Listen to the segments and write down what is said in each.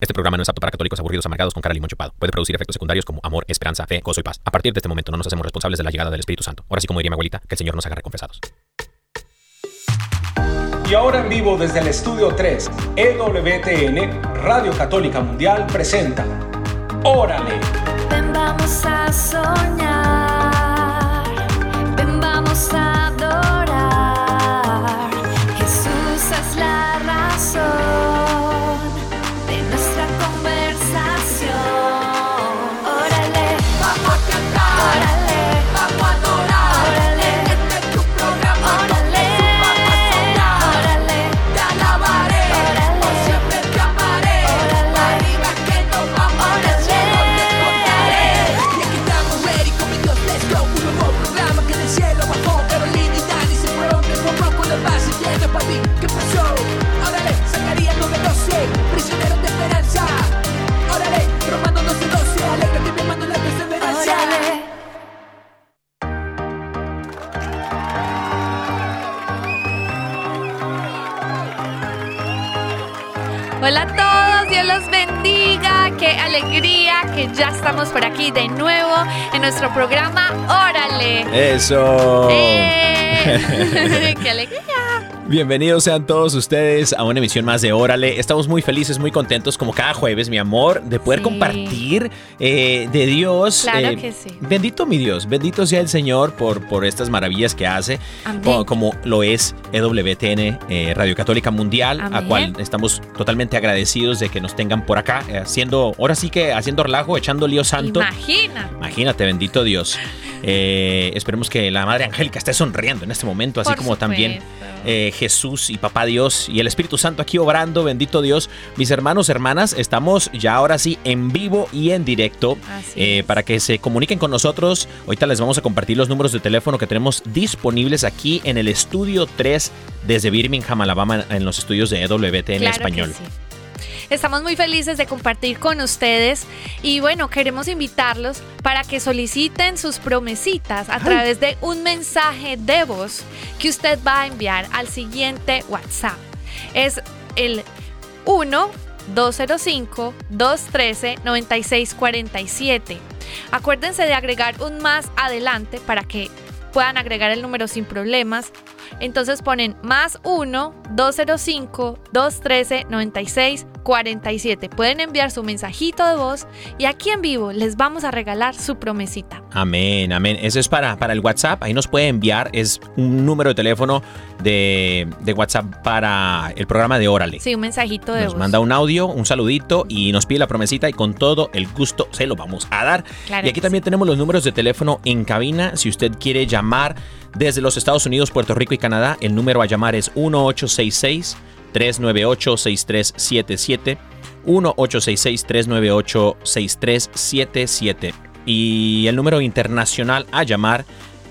Este programa no es apto para católicos aburridos amargados con cara limón chupado. Puede producir efectos secundarios como amor, esperanza, fe, gozo y paz. A partir de este momento no nos hacemos responsables de la llegada del Espíritu Santo. Ahora sí, como diría mi abuelita, que el Señor nos haga confesados. Y ahora en vivo desde el estudio 3, EWTN, Radio Católica Mundial presenta Órale. Ven vamos a soñar, ven vamos a Hola a todos, Dios los bendiga, qué alegría que ya estamos por aquí de nuevo en nuestro programa Órale. Eso. ¡Eh! ¡Qué alegría! Bienvenidos sean todos ustedes a una emisión más de Órale. Estamos muy felices, muy contentos, como cada jueves, mi amor, de poder Sí. compartir eh, de Dios. Claro eh, que sí. Bendito mi Dios, bendito sea el Señor por, por estas maravillas que hace, como, como lo es EWTN, eh, Radio Católica Mundial, a Amén. cual estamos totalmente agradecidos de que nos tengan por acá, haciendo, ahora sí que haciendo relajo, echando lío santo. Imagina. Imagínate, bendito Dios. Eh, esperemos que la Madre Angélica esté sonriendo en este momento, así Por como también. Eh, Jesús y Papá Dios y el Espíritu Santo aquí obrando, bendito Dios. Mis hermanos, hermanas, estamos ya ahora sí en vivo y en directo eh, para que se comuniquen con nosotros. Ahorita les vamos a compartir los números de teléfono que tenemos disponibles aquí en el estudio 3 desde Birmingham, Alabama, en los estudios de EWTN en Claro que español. sí. Estamos muy felices de compartir con ustedes y bueno, queremos invitarlos para que soliciten sus promesitas a través de un mensaje de voz que usted va a enviar al siguiente WhatsApp. Es el 1 205 213 9647. Acuérdense de agregar un más adelante para que puedan agregar el número sin problemas. Entonces ponen más 1 205 213 9647. Pueden enviar su mensajito de voz y aquí en vivo les vamos a regalar su promesita. Amén, amén. Eso es para, para el WhatsApp. Ahí nos puede enviar. Es un número de teléfono de, de WhatsApp para el programa de Órale. Sí, un mensajito de Nos voz. manda un audio, un saludito y nos pide la promesita y con todo el gusto se lo vamos a dar. Claro y aquí también tenemos los números de teléfono en cabina. Si usted quiere llamar desde los Estados Unidos, Puerto Rico y Canadá, el número a llamar es 1866 398 6377 1866 398 6377 y el número internacional a llamar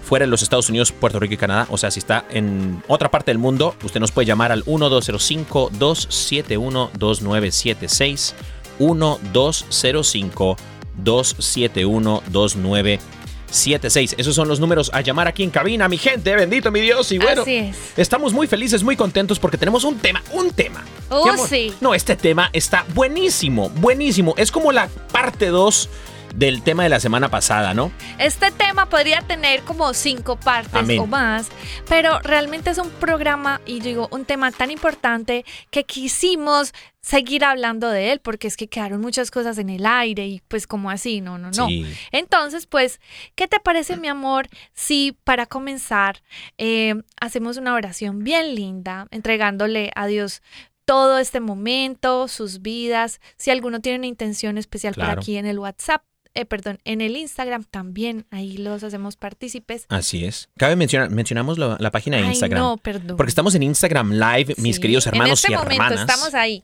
fuera de los Estados Unidos, Puerto Rico y Canadá. O sea, si está en otra parte del mundo, usted nos puede llamar al 1205-271-2976. 1205-271-2976. Esos son los números a llamar aquí en cabina, mi gente. Bendito mi Dios. Y bueno, Así es. estamos muy felices, muy contentos porque tenemos un tema, un tema. Oh, sí. No, este tema está buenísimo, buenísimo. Es como la parte 2 del tema de la semana pasada, ¿no? Este tema podría tener como cinco partes Amén. o más, pero realmente es un programa y digo, un tema tan importante que quisimos seguir hablando de él porque es que quedaron muchas cosas en el aire y pues como así, no, no, no. Sí. Entonces, pues, ¿qué te parece, mi amor, si para comenzar eh, hacemos una oración bien linda, entregándole a Dios todo este momento, sus vidas, si alguno tiene una intención especial Claro. aquí en el WhatsApp, eh, perdón, en el Instagram también, ahí los hacemos partícipes. Así es. Cabe mencionar, mencionamos la, la página de Ay, Instagram. no, perdón. Porque estamos en Instagram Live, mis Sí, queridos hermanos en este y momento hermanas. estamos ahí.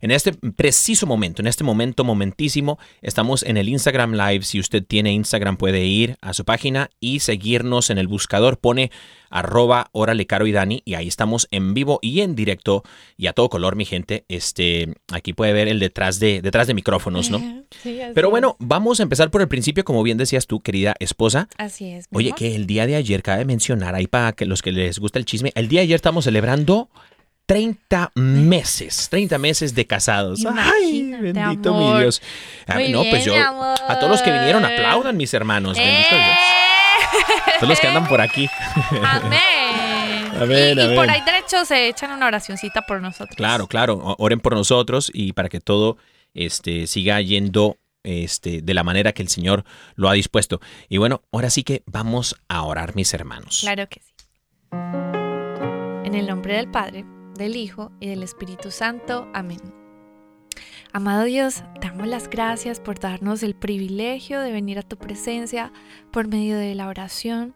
En este preciso momento, en este momento momentísimo, estamos en el Instagram Live. Si usted tiene Instagram, puede ir a su página y seguirnos en el buscador. Pone arroba órale caro y Dani y ahí estamos en vivo y en directo y a todo color, mi gente. Este, aquí puede ver el detrás de, detrás de micrófonos, ¿no? Sí, Pero bueno, vamos a empezar por el principio, como bien decías tú, querida esposa. Así es. Oye, que el día de ayer, cabe mencionar, ahí para que los que les gusta el chisme, el día de ayer estamos celebrando 30 meses, 30 meses de casados. Ay, bendito amor. mi Dios. Muy no, pues yo, amor. a todos los que vinieron, aplaudan, mis hermanos. Bendito ¡Eh! Dios. Todos los que andan por aquí. Amén. Amén, y, y por ahí derecho se echan una oracioncita por nosotros. Claro, claro. Oren por nosotros y para que todo este, siga yendo este, de la manera que el Señor lo ha dispuesto. Y bueno, ahora sí que vamos a orar, mis hermanos. Claro que sí. En el nombre del Padre, del Hijo y del Espíritu Santo. Amén. Amado Dios, damos las gracias por darnos el privilegio de venir a tu presencia por medio de la oración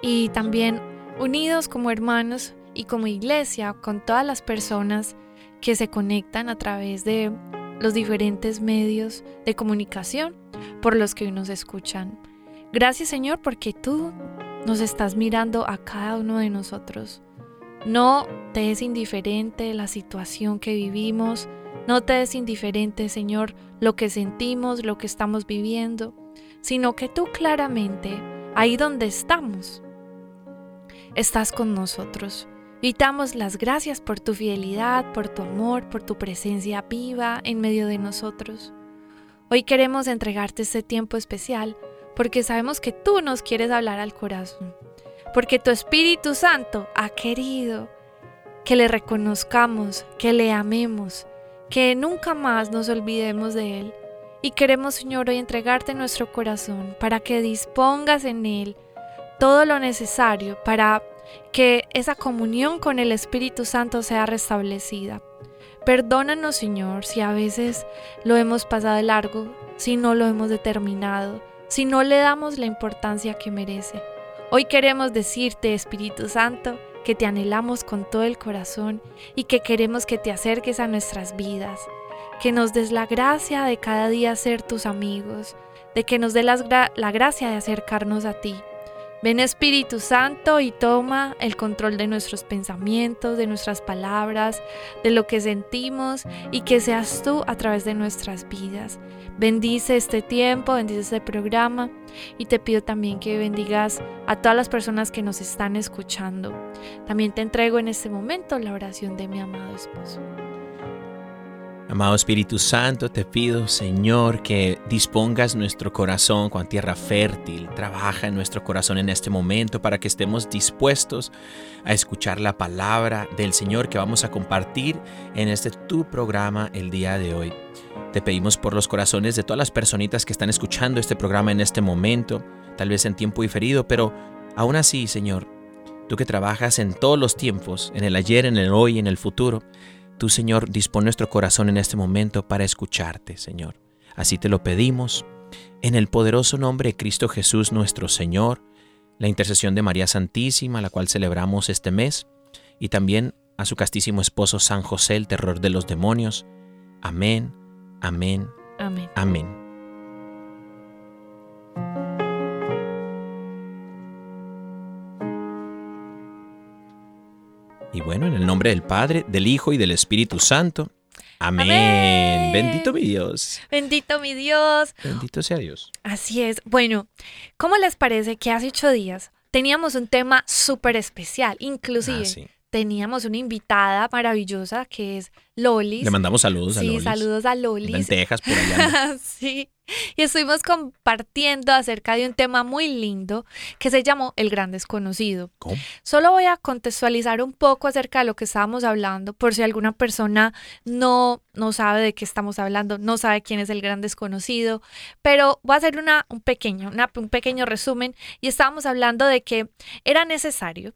y también unidos como hermanos y como iglesia con todas las personas que se conectan a través de los diferentes medios de comunicación por los que nos escuchan. Gracias Señor porque tú nos estás mirando a cada uno de nosotros. No te es indiferente la situación que vivimos, no te es indiferente, Señor, lo que sentimos, lo que estamos viviendo, sino que tú claramente, ahí donde estamos, estás con nosotros. Y damos las gracias por tu fidelidad, por tu amor, por tu presencia viva en medio de nosotros. Hoy queremos entregarte este tiempo especial porque sabemos que tú nos quieres hablar al corazón, porque tu Espíritu Santo ha querido que le reconozcamos, que le amemos, que nunca más nos olvidemos de Él. Y queremos, Señor, hoy entregarte nuestro corazón para que dispongas en Él todo lo necesario para que esa comunión con el Espíritu Santo sea restablecida. Perdónanos, Señor, si a veces lo hemos pasado largo, si no lo hemos determinado, si no le damos la importancia que merece. Hoy queremos decirte, Espíritu Santo, que te anhelamos con todo el corazón y que queremos que te acerques a nuestras vidas, que nos des la gracia de cada día ser tus amigos, de que nos las gra- la gracia de acercarnos a ti. Ven Espíritu Santo y toma el control de nuestros pensamientos, de nuestras palabras, de lo que sentimos y que seas tú a través de nuestras vidas. Bendice este tiempo, bendice este programa y te pido también que bendigas a todas las personas que nos están escuchando. También te entrego en este momento la oración de mi amado esposo. Amado Espíritu Santo, te pido, Señor, que dispongas nuestro corazón con tierra fértil. Trabaja en nuestro corazón en este momento para que estemos dispuestos a escuchar la palabra del Señor que vamos a compartir en este tu programa el día de hoy. Te pedimos por los corazones de todas las personitas que están escuchando este programa en este momento, tal vez en tiempo diferido, pero aún así, Señor, tú que trabajas en todos los tiempos, en el ayer, en el hoy, en el futuro, Tú, Señor, dispone nuestro corazón en este momento para escucharte, Señor. Así te lo pedimos, en el poderoso nombre de Cristo Jesús nuestro Señor, la intercesión de María Santísima, la cual celebramos este mes, y también a su castísimo esposo San José, el terror de los demonios. Amén, amén, Amén. amén. Y bueno, en el nombre del Padre, del Hijo y del Espíritu Santo. Amén. Amén. Bendito mi Dios. Bendito mi Dios. Bendito sea Dios. Así es. Bueno, ¿cómo les parece que hace ocho días teníamos un tema súper especial? Inclusive Ah, sí. teníamos una invitada maravillosa que es Lolis. Le mandamos saludos a sí, Lolis. saludos a Lolis. Lentejas por allá. sí. Y estuvimos compartiendo acerca de un tema muy lindo que se llamó El Gran Desconocido. ¿Cómo? Solo voy a contextualizar un poco acerca de lo que estábamos hablando, por si alguna persona no, no sabe de qué estamos hablando, no sabe quién es el gran desconocido, pero voy a hacer una, un, pequeño, una- un pequeño resumen y estábamos hablando de que era necesario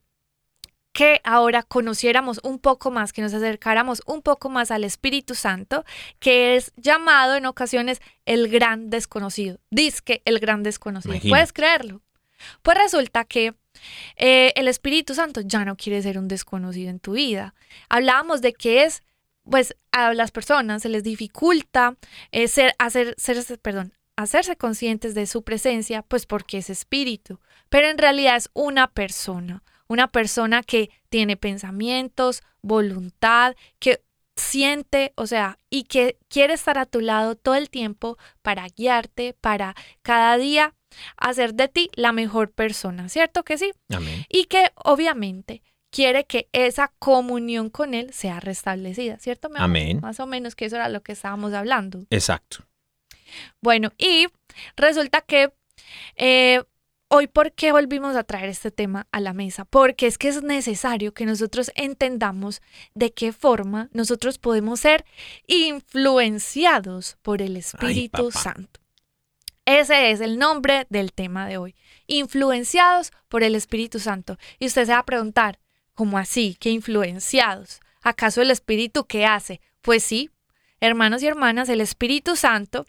que ahora conociéramos un poco más, que nos acercáramos un poco más al Espíritu Santo, que es llamado en ocasiones el gran desconocido. Disque el gran desconocido. Imagínate. ¿Puedes creerlo? Pues resulta que eh, el Espíritu Santo ya no quiere ser un desconocido en tu vida. Hablábamos de que es, pues a las personas se les dificulta eh, ser, hacer, ser, perdón, hacerse conscientes de su presencia, pues porque es espíritu, pero en realidad es una persona, una persona que tiene pensamientos, voluntad, que siente, o sea, y que quiere estar a tu lado todo el tiempo para guiarte, para cada día hacer de ti la mejor persona, ¿cierto que sí? Amén. Y que obviamente quiere que esa comunión con Él sea restablecida, ¿cierto? mi amor? Amén. Más o menos que eso era lo que estábamos hablando. Exacto. Bueno, y resulta que eh, hoy, ¿por qué volvimos a traer este tema a la mesa? Porque es que es necesario que nosotros entendamos de qué forma nosotros podemos ser influenciados por el Espíritu. Santo. Ese es el nombre del tema de hoy. Influenciados por el Espíritu Santo. Y usted se va a preguntar, ¿cómo así? ¿Qué influenciados? ¿Acaso el Espíritu qué hace? Pues sí, hermanos y hermanas, el Espíritu Santo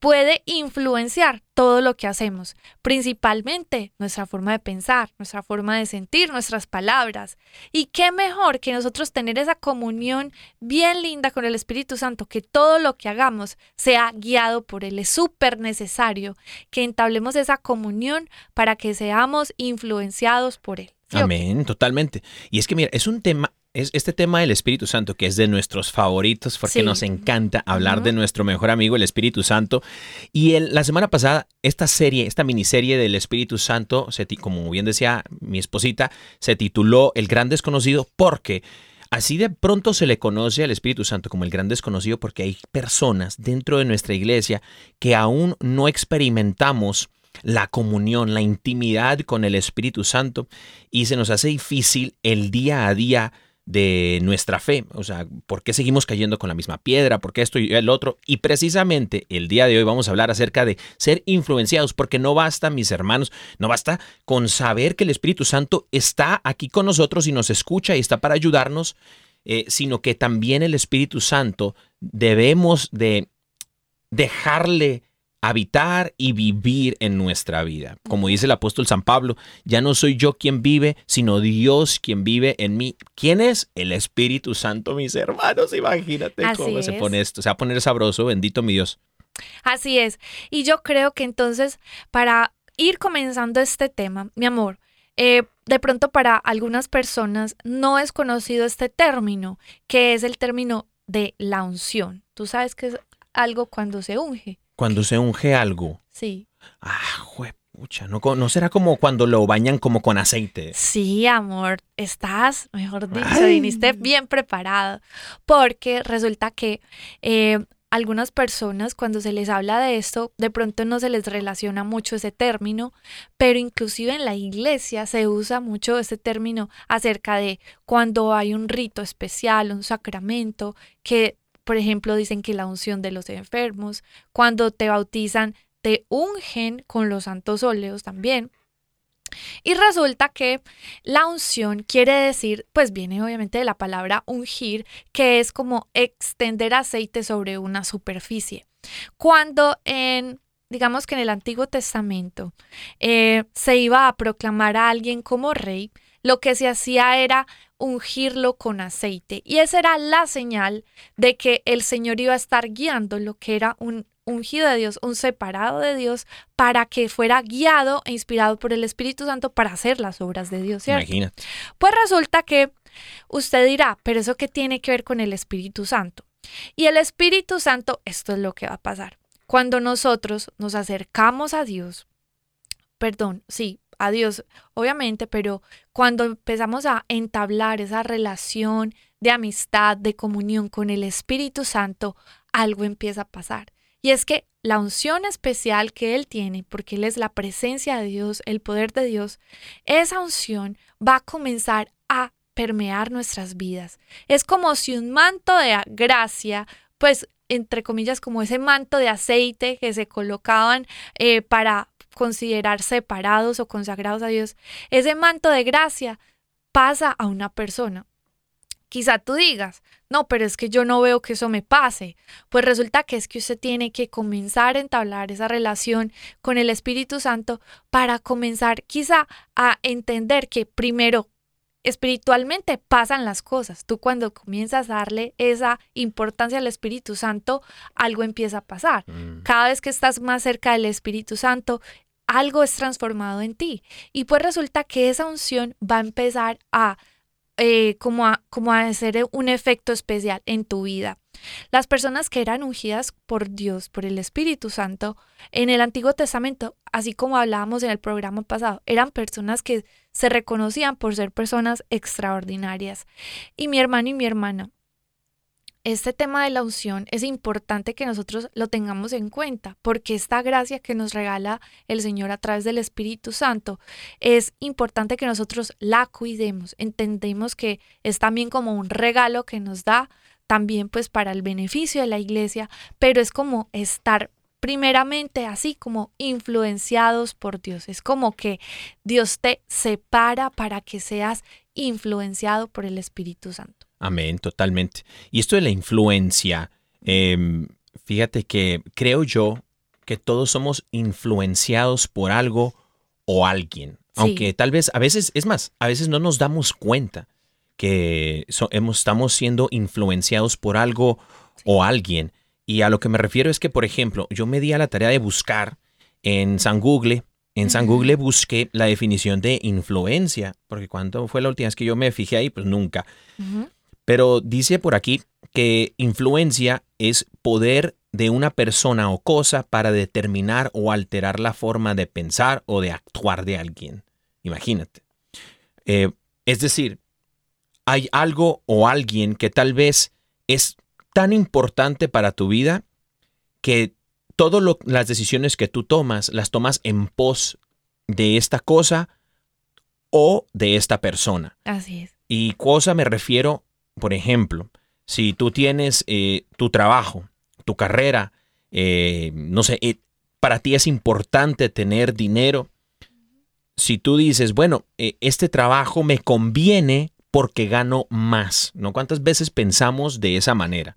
puede influenciar todo lo que hacemos, principalmente nuestra forma de pensar, nuestra forma de sentir, nuestras palabras. Y qué mejor que nosotros tener esa comunión bien linda con el Espíritu Santo, que todo lo que hagamos sea guiado por Él. Es súper necesario que entablemos esa comunión para que seamos influenciados por Él. Amén, totalmente. Y es que mira, es un tema, es este tema del Espíritu Santo que es de nuestros favoritos porque Sí. nos encanta hablar de nuestro mejor amigo, el Espíritu Santo. Y el- la semana pasada, esta serie, esta miniserie del Espíritu Santo, se como bien decía mi esposita, se tituló El Gran Desconocido porque así de pronto se le conoce al Espíritu Santo como el Gran Desconocido porque hay personas dentro de nuestra iglesia que aún no experimentamos la comunión, la intimidad con el Espíritu Santo y se nos hace difícil el día a día de nuestra fe. O sea, ¿por qué seguimos cayendo con la misma piedra? ¿Por qué esto y el otro? Y precisamente el día de hoy vamos a hablar acerca de ser influenciados, porque no basta, mis hermanos, no basta con saber que el Espíritu Santo está aquí con nosotros y nos escucha y está para ayudarnos, eh, sino que también el Espíritu Santo debemos de dejarle habitar y vivir en nuestra vida. Como dice el apóstol San Pablo, ya no soy yo quien vive, sino Dios quien vive en mí. ¿Quién es? El Espíritu Santo, mis hermanos. Imagínate Así cómo se es. pone esto. Se va a poner sabroso, bendito mi Dios. Así es. Y yo creo que entonces, para ir comenzando este tema, mi amor, eh, de pronto para algunas personas no es conocido este término, que es el término de la unción. Tú sabes que es algo cuando se unge. Cuando se unge algo, Sí. ah, juepucha, no, no será como cuando lo bañan como con aceite. Sí, amor, estás, mejor dicho, Ay. viniste bien preparado, porque resulta que eh, algunas personas cuando se les habla de esto, de pronto no se les relaciona mucho ese término, pero inclusive en la iglesia se usa mucho ese término acerca de cuando hay un rito especial, un sacramento, que por ejemplo dicen que la unción de los enfermos, cuando te bautizan, te ungen con los santos óleos también. Y resulta que la unción quiere decir, pues viene obviamente de la palabra ungir, que es como extender aceite sobre una superficie. Cuando en, digamos que en el Antiguo Testamento eh, se iba a proclamar a alguien como rey, lo que se hacía era ungirlo con aceite. Y esa era la señal de que el Señor iba a estar guiando lo que era un ungido de Dios, un separado de Dios, para que fuera guiado e inspirado por el Espíritu Santo para hacer las obras de Dios, ¿cierto? Imagínate. Pues resulta que usted dirá, pero eso qué tiene que ver con el Espíritu Santo. Y el Espíritu Santo, esto es lo que va a pasar. Cuando nosotros nos acercamos a Dios, perdón, sí, a Dios, obviamente, pero cuando empezamos a entablar esa relación de amistad, de comunión con el Espíritu Santo, algo empieza a pasar. Y es que la unción especial que Él tiene, porque Él es la presencia de Dios, el poder de Dios, esa unción va a comenzar a permear nuestras vidas. Es como si un manto de gracia, pues entre comillas, como ese manto de aceite que se colocaban eh, para considerar separados o consagrados a Dios, ese manto de gracia pasa a una persona. Quizá tú digas, no, pero es que yo no veo que eso me pase. Pues resulta que es que usted tiene que comenzar a entablar esa relación con el Espíritu Santo para comenzar quizá a entender que primero espiritualmente pasan las cosas. Tú cuando comienzas a darle esa importancia al Espíritu Santo, algo empieza a pasar. Mm. Cada vez que estás más cerca del Espíritu Santo, algo es transformado en ti. Y pues resulta que esa unción va a empezar a, eh, como a, como a hacer un efecto especial en tu vida. Las personas que eran ungidas por Dios, por el Espíritu Santo, en el Antiguo Testamento, así como hablábamos en el programa pasado, eran personas que se reconocían por ser personas extraordinarias. Y mi hermano y mi hermana, este tema de la unción es importante que nosotros lo tengamos en cuenta, porque esta gracia que nos regala el Señor a través del Espíritu Santo es importante que nosotros la cuidemos. Entendemos que es también como un regalo que nos da también pues para el beneficio de la iglesia, pero es como estar primeramente así como influenciados por Dios. Es como que Dios te separa para que seas influenciado por el Espíritu Santo. Amén, totalmente. Y esto de la influencia, em, fíjate que creo yo que todos somos influenciados por algo o alguien. Aunque tal vez, a veces, es más, a veces no nos damos cuenta que hemos, estamos siendo influenciados por algo o alguien. Y a lo que me refiero es que, por ejemplo, yo me di a la tarea de buscar en San Google, en San Google busqué la definición de influencia, porque cuando fue la última vez que yo me fijé ahí, pues nunca. Pero dice por aquí que influencia es poder de una persona o cosa para determinar o alterar la forma de pensar o de actuar de alguien. Imagínate. Eh, es decir, hay algo o alguien que tal vez es tan importante para tu vida que todas las decisiones que tú tomas las tomas en pos de esta cosa o de esta persona. Así es. Y cosa me refiero, por ejemplo, si tú tienes eh, tu trabajo, tu carrera, eh, no sé, eh, para ti es importante tener dinero. Si tú dices, bueno, este trabajo me conviene porque gano más, ¿no? ¿Cuántas veces pensamos de esa manera?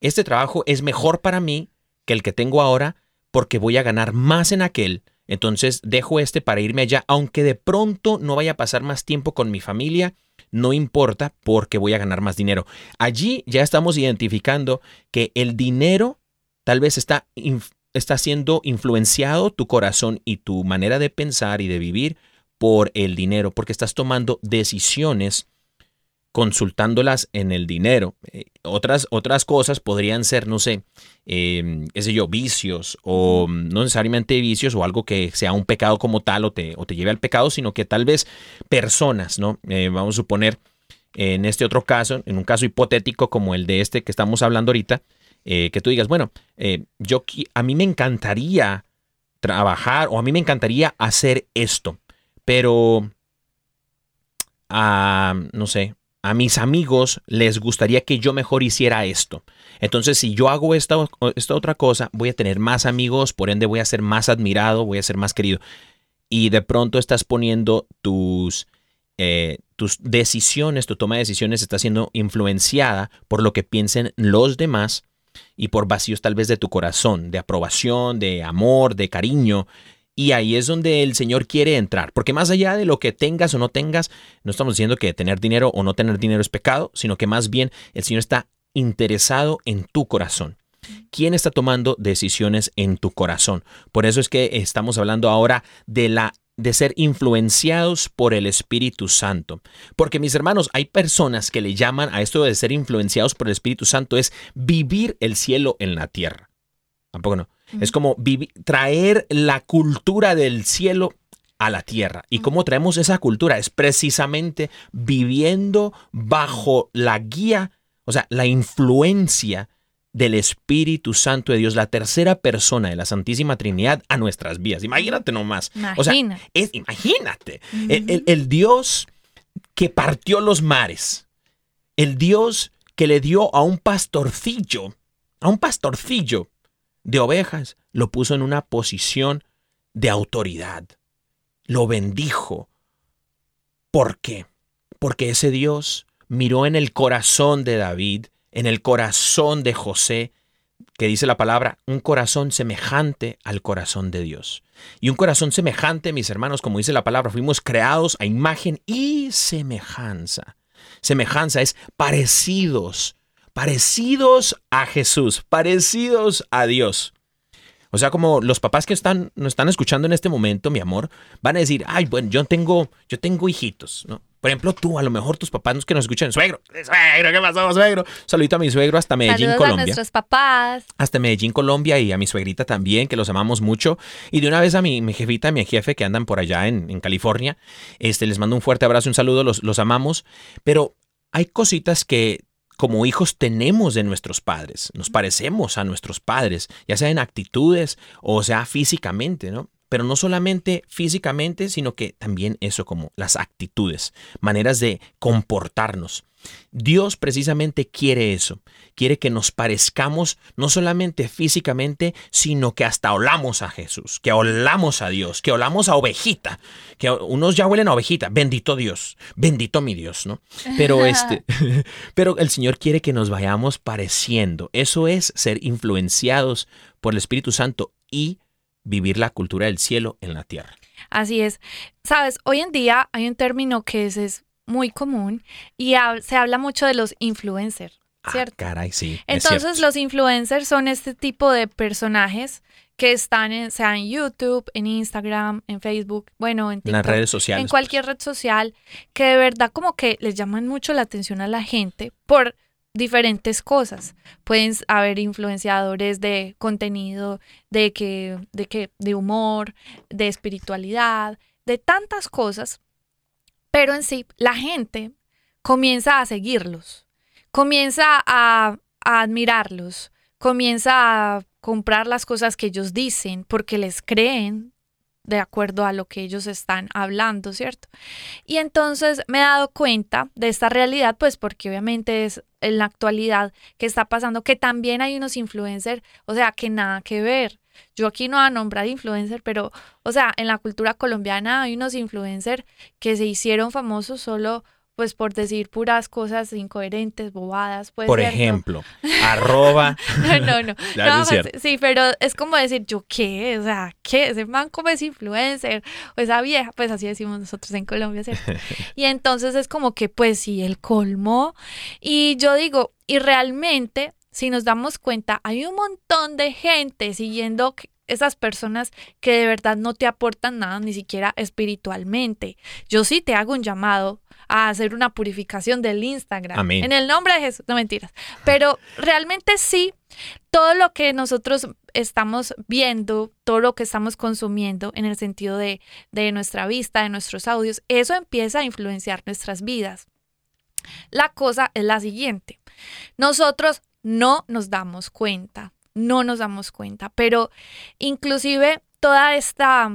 Este trabajo es mejor para mí que el que tengo ahora porque voy a ganar más en aquel, entonces dejo este para irme allá, aunque de pronto no vaya a pasar más tiempo con mi familia, no importa porque voy a ganar más dinero. Allí ya estamos identificando que el dinero tal vez está, está siendo influenciado tu corazón y tu manera de pensar y de vivir por el dinero, porque estás tomando decisiones consultándolas en el dinero. Eh, otras, otras cosas podrían ser, no sé, eh, qué sé yo, vicios o no necesariamente vicios o algo que sea un pecado como tal o te, o te lleve al pecado, sino que tal vez personas, ¿no? Eh, vamos a suponer en este otro caso, en un caso hipotético como el de este que estamos hablando ahorita, eh, que tú digas, bueno, yo a mí me encantaría trabajar o a mí me encantaría hacer esto, pero, no sé, a mis amigos les gustaría que yo mejor hiciera esto. Entonces, si yo hago esta, esta, otra cosa, voy a tener más amigos, por ende voy a ser más admirado, voy a ser más querido. Y de pronto estás poniendo tus, eh, tus decisiones, tu toma de decisiones está siendo influenciada por lo que piensen los demás y por vacíos tal vez de tu corazón, de aprobación, de amor, de cariño. Y ahí es donde el Señor quiere entrar, porque más allá de lo que tengas o no tengas, no estamos diciendo que tener dinero o no tener dinero es pecado, sino que más bien el Señor está interesado en tu corazón. ¿Quién está tomando decisiones en tu corazón? Por eso es que estamos hablando ahora de la de ser influenciados por el Espíritu Santo. Porque mis hermanos, hay personas que le llaman a esto de ser influenciados por el Espíritu Santo es vivir el cielo en la tierra. Tampoco no. Es como traer la cultura del cielo a la tierra. ¿Y cómo traemos esa cultura? Es precisamente viviendo bajo la guía, o sea, la influencia del Espíritu Santo de Dios, la tercera persona de la Santísima Trinidad a nuestras vidas. Imagínate nomás. O sea, es, imagínate. el Dios que partió los mares, el Dios que le dio a un pastorcillo, a un pastorcillo, de ovejas, lo puso en una posición de autoridad. Lo bendijo. ¿Por qué? Porque ese Dios miró en el corazón de David, en el corazón de José, que dice la palabra, un corazón semejante al corazón de Dios. Y un corazón semejante, mis hermanos, como dice la palabra, fuimos creados a imagen y semejanza. Semejanza es parecidos parecidos a Jesús, parecidos a Dios. O sea, como los papás que están, nos están escuchando en este momento, mi amor, van a decir, ay, bueno, yo tengo, yo tengo hijitos, ¿no? Por ejemplo, tú, a lo mejor tus papás que nos escuchan, suegro, suegro, ¿qué pasó, suegro? Saludito a mi suegro hasta Medellín, Saludos a Colombia. nuestros papás. Hasta Medellín, Colombia y a mi suegrita también, que los amamos mucho. Y de una vez a mi, mi jefita, a mi jefe que andan por allá en, en California, este, les mando un fuerte abrazo, un saludo, los, los amamos. Pero hay cositas que como hijos tenemos de nuestros padres, nos parecemos a nuestros padres, ya sea en actitudes o sea físicamente, ¿no? Pero no solamente físicamente, sino que también eso como las actitudes, maneras de comportarnos. Dios precisamente quiere eso, quiere que nos parezcamos no solamente físicamente, sino que hasta olamos a Jesús, que olamos a Dios, que olamos a ovejita, que unos ya huelen a ovejita, bendito Dios, bendito mi Dios, ¿no? Pero este, pero el Señor quiere que nos vayamos pareciendo. Eso es ser influenciados por el Espíritu Santo y vivir la cultura del cielo en la tierra. Así es. Sabes, hoy en día hay un término que es, es muy común y se habla mucho de los influencers, ¿cierto? Ah, caray, sí. es Entonces cierto. los influencers son este tipo de personajes que están en, sea en YouTube, en Instagram, en Facebook, bueno, en las redes sociales. en cualquier red social, que de verdad como que les llaman mucho la atención a la gente por diferentes cosas. Pueden haber influenciadores de contenido, de que, de que, de humor, de espiritualidad, de tantas cosas. Pero en sí, la gente comienza a seguirlos, comienza a, admirarlos, comienza a comprar las cosas que ellos dicen porque les creen de acuerdo a lo que ellos están hablando, ¿cierto? Y entonces me he dado cuenta de esta realidad, pues porque obviamente es en la actualidad que está pasando, que también hay unos influencers, o sea, que nada que ver. Yo aquí no voy a nombrar influencer, pero, o sea, en la cultura colombiana hay unos influencers que se hicieron famosos solo, pues, por decir puras cosas incoherentes, bobadas, pues. Por ¿cierto? ejemplo, arroba. No, no, no. No, es pues, sí, pero es como decir, ¿yo qué? O sea, ¿qué? Ese man como es influencer, o esa vieja, pues así decimos nosotros en Colombia, ¿cierto? Y entonces es como que, pues sí, el colmo. Y yo digo, y realmente, si nos damos cuenta, hay un montón de gente siguiendo esas personas que de verdad no te aportan nada, ni siquiera espiritualmente. Yo sí te hago un llamado a hacer una purificación del Instagram. Amén. En el nombre de Jesús, no mentiras. Pero realmente sí, todo lo que nosotros estamos viendo, todo lo que estamos consumiendo en el sentido de, de nuestra vista, de nuestros audios, eso empieza a influenciar nuestras vidas. La cosa es la siguiente. Nosotros no nos damos cuenta, no nos damos cuenta, pero inclusive toda esta,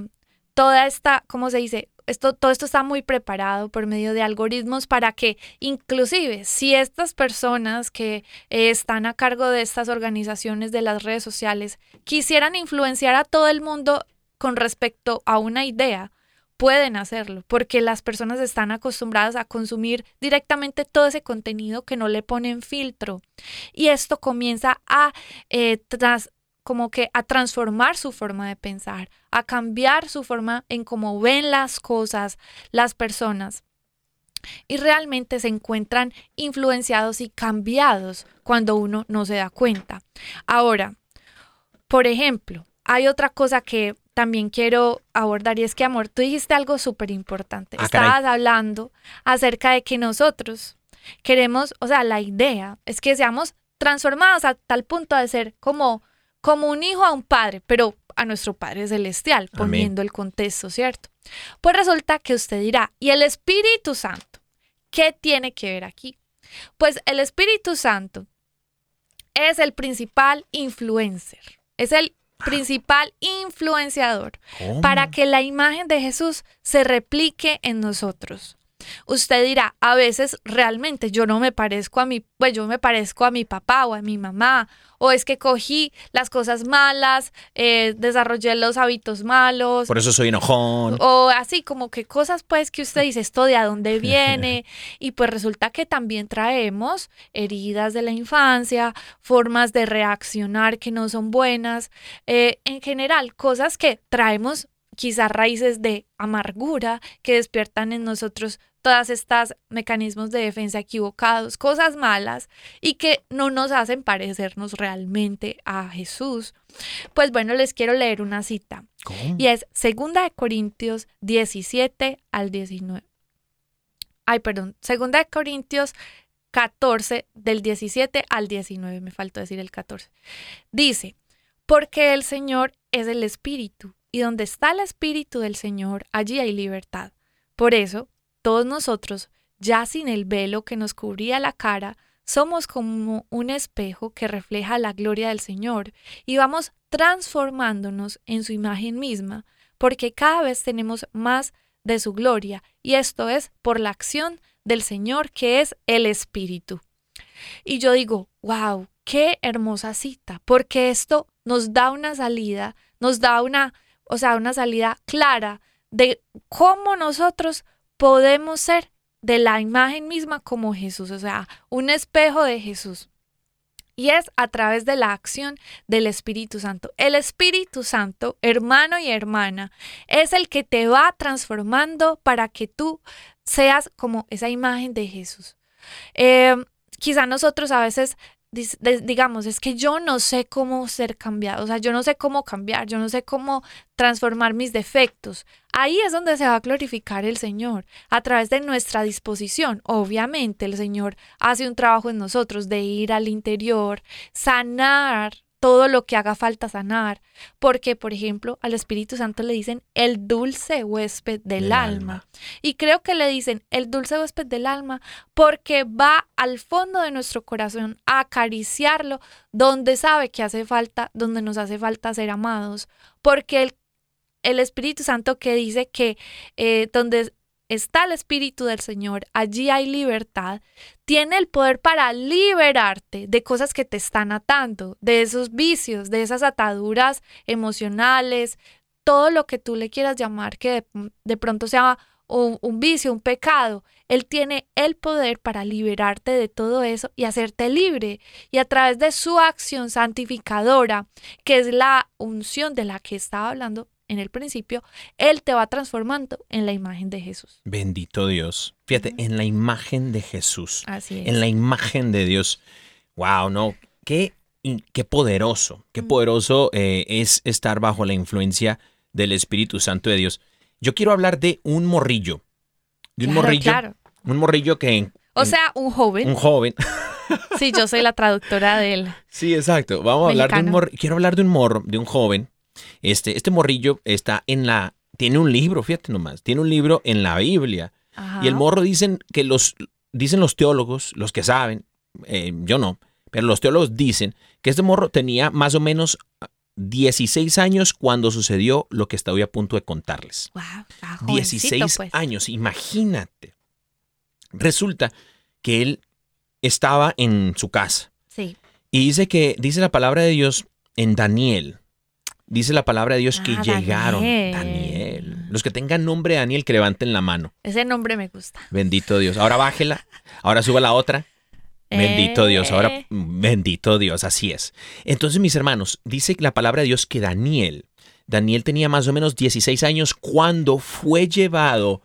toda esta, ¿cómo se dice? Esto, todo esto está muy preparado por medio de algoritmos para que inclusive si estas personas que eh, están a cargo de estas organizaciones de las redes sociales quisieran influenciar a todo el mundo con respecto a una idea, pueden hacerlo, porque las personas están acostumbradas a consumir directamente todo ese contenido que no le ponen filtro. Y esto comienza a eh, tras, como que a transformar su forma de pensar, a cambiar su forma en cómo ven las cosas, las personas. Y realmente se encuentran influenciados y cambiados cuando uno no se da cuenta. Ahora, por ejemplo, hay otra cosa que también quiero abordar y es que, amor, tú dijiste algo súper importante. Ah, caray. Estabas hablando acerca de que nosotros queremos, o sea, la idea es que seamos transformados a tal punto de ser como, como un hijo a un padre, pero a nuestro Padre Celestial, Amén. poniendo el contexto, ¿cierto? Pues resulta que usted dirá, ¿y el Espíritu Santo? ¿Qué tiene que ver aquí? Pues el Espíritu Santo es el principal influencer, es el principal influenciador ¿Cómo? para que la imagen de Jesús se replique en nosotros. Usted dirá, a veces realmente yo no me parezco a mi, pues yo me parezco a mi papá o a mi mamá, o es que cogí las cosas malas, eh, desarrollé los hábitos malos, Por eso soy enojón. o así como que cosas pues que usted dice esto de a dónde viene y pues resulta que también traemos heridas de la infancia, formas de reaccionar que no son buenas, eh, en general cosas que traemos quizás raíces de amargura que despiertan en nosotros todas estas mecanismos de defensa equivocados, cosas malas y que no nos hacen parecernos realmente a Jesús. Pues bueno, les quiero leer una cita. ¿Cómo? Y es 2 de Corintios 17 al 19. ay, perdón, segunda de Corintios 14 del 17 al 19, me faltó decir el 14. Dice, porque el Señor es el Espíritu, y donde está el Espíritu del Señor, allí hay libertad. Por eso, todos nosotros, ya sin el velo que nos cubría la cara, somos como un espejo que refleja la gloria del Señor y vamos transformándonos en su imagen misma, porque cada vez tenemos más de su gloria, y esto es por la acción del Señor que es el Espíritu. Y yo digo, wow, qué hermosa cita, porque esto nos da una salida, nos da una, o sea, una salida clara de cómo nosotros podemos ser de la imagen misma como Jesús, o sea, un espejo de Jesús. Y es a través de la acción del Espíritu Santo. El Espíritu Santo, hermano y hermana, es el que te va transformando para que tú seas como esa imagen de Jesús. Eh, quizá nosotros a veces digamos, es que yo no sé cómo ser cambiado, o sea, yo no sé cómo cambiar, yo no sé cómo transformar mis defectos. Ahí es donde se va a glorificar el Señor, a través de nuestra disposición. Obviamente el Señor hace un trabajo en nosotros de ir al interior, sanar todo lo que haga falta sanar, porque, por ejemplo, al Espíritu Santo le dicen el dulce huésped del, alma. Y creo que le dicen el dulce huésped del alma porque va al fondo de nuestro corazón a acariciarlo donde sabe que hace falta, donde nos hace falta ser amados, porque el, el Espíritu Santo que dice que eh, donde está el Espíritu del Señor, allí hay libertad, tiene el poder para liberarte de cosas que te están atando, de esos vicios, de esas ataduras emocionales, todo lo que tú le quieras llamar que de, pronto sea un, un, vicio, un pecado. Él tiene el poder para liberarte de todo eso y hacerte libre. Y a través de su acción santificadora, que es la unción de la que estaba hablando, en el principio, Él te va transformando en la imagen de Jesús. Bendito Dios. Fíjate, en la imagen de Jesús. Así es. En la imagen de Dios. Wow, no, qué, qué poderoso, qué poderoso eh, es estar bajo la influencia del Espíritu Santo de Dios. Yo quiero hablar de un morrillo. De un morrillo. Claro. Un morrillo que... O sea, un joven. Un joven. Sí, yo soy la traductora de él. Sí, exacto. Vamos a hablar de un morro. Quiero hablar de un morro, de un joven este, este morrillo está en la, tiene un libro, fíjate nomás, tiene un libro en la Biblia. Y el morro dicen que los, dicen los teólogos, los que saben, eh, yo no, pero los teólogos dicen que este morro tenía más o menos 16 años cuando sucedió lo que estoy a punto de contarles. Wow, 16 pues. años, imagínate. Resulta que él estaba en su casa. Sí. Y dice que, dice la palabra de Dios en Daniel, Dice la palabra de Dios que Ah, llegaron. Daniel. Los que tengan nombre Daniel, que levanten la mano. Ese nombre me gusta. Bendito Dios. Ahora bájela. Ahora suba la otra. Bendito Dios. Ahora, Eh. bendito Dios. Así es. Entonces, mis hermanos, dice la palabra de Dios que Daniel, Daniel tenía más o menos 16 años cuando fue llevado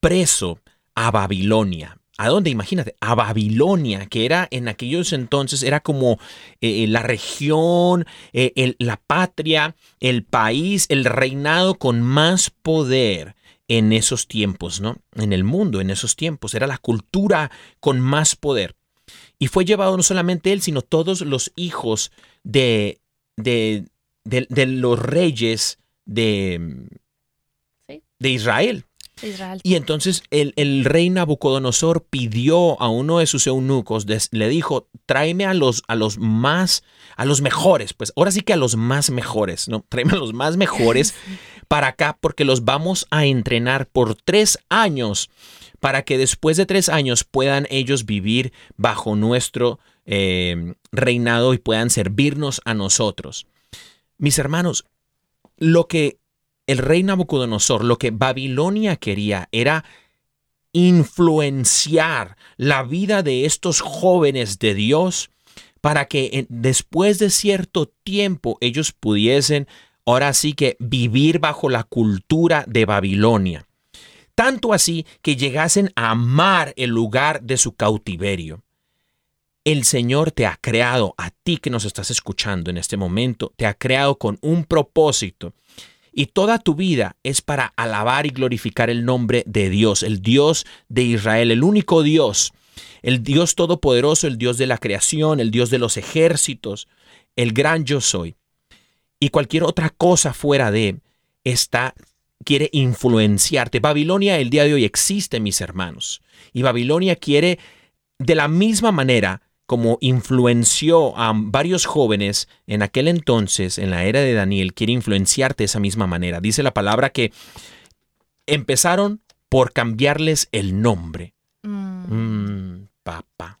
preso a Babilonia. ¿A dónde? Imagínate, a Babilonia, que era en aquellos entonces, era como eh, la región, eh, el- la patria, el país, el reinado con más poder en esos tiempos, ¿no? En el mundo, en esos tiempos. Era la cultura con más poder. Y fue llevado no solamente él, sino todos los hijos de, de, de- de los reyes de, de Israel. Israel. Y entonces el, el rey Nabucodonosor pidió a uno de sus eunucos, des- le dijo, tráeme a los, a los más, a los mejores, pues ahora sí que a los más mejores, ¿no? Tráeme a los más mejores para acá porque los vamos a entrenar por tres años para que después de tres años puedan ellos vivir bajo nuestro eh, reinado y puedan servirnos a nosotros. Mis hermanos, lo que el rey Nabucodonosor, lo que Babilonia quería era influenciar la vida de estos jóvenes de Dios para que después de cierto tiempo ellos pudiesen ahora sí que vivir bajo la cultura de Babilonia. Tanto así que llegasen a amar el lugar de su cautiverio. El Señor te ha creado, a ti que nos estás escuchando en este momento, te ha creado con un propósito y toda tu vida es para alabar y glorificar el nombre de Dios, el Dios de Israel, el único Dios, el Dios todopoderoso, el Dios de la creación, el Dios de los ejércitos, el gran yo soy. Y cualquier otra cosa fuera de está quiere influenciarte. Babilonia el día de hoy existe, mis hermanos. Y Babilonia quiere de la misma manera como influenció a varios jóvenes en aquel entonces, en la era de Daniel, quiere influenciarte de esa misma manera. Dice la palabra que empezaron por cambiarles el nombre. Mm, papá.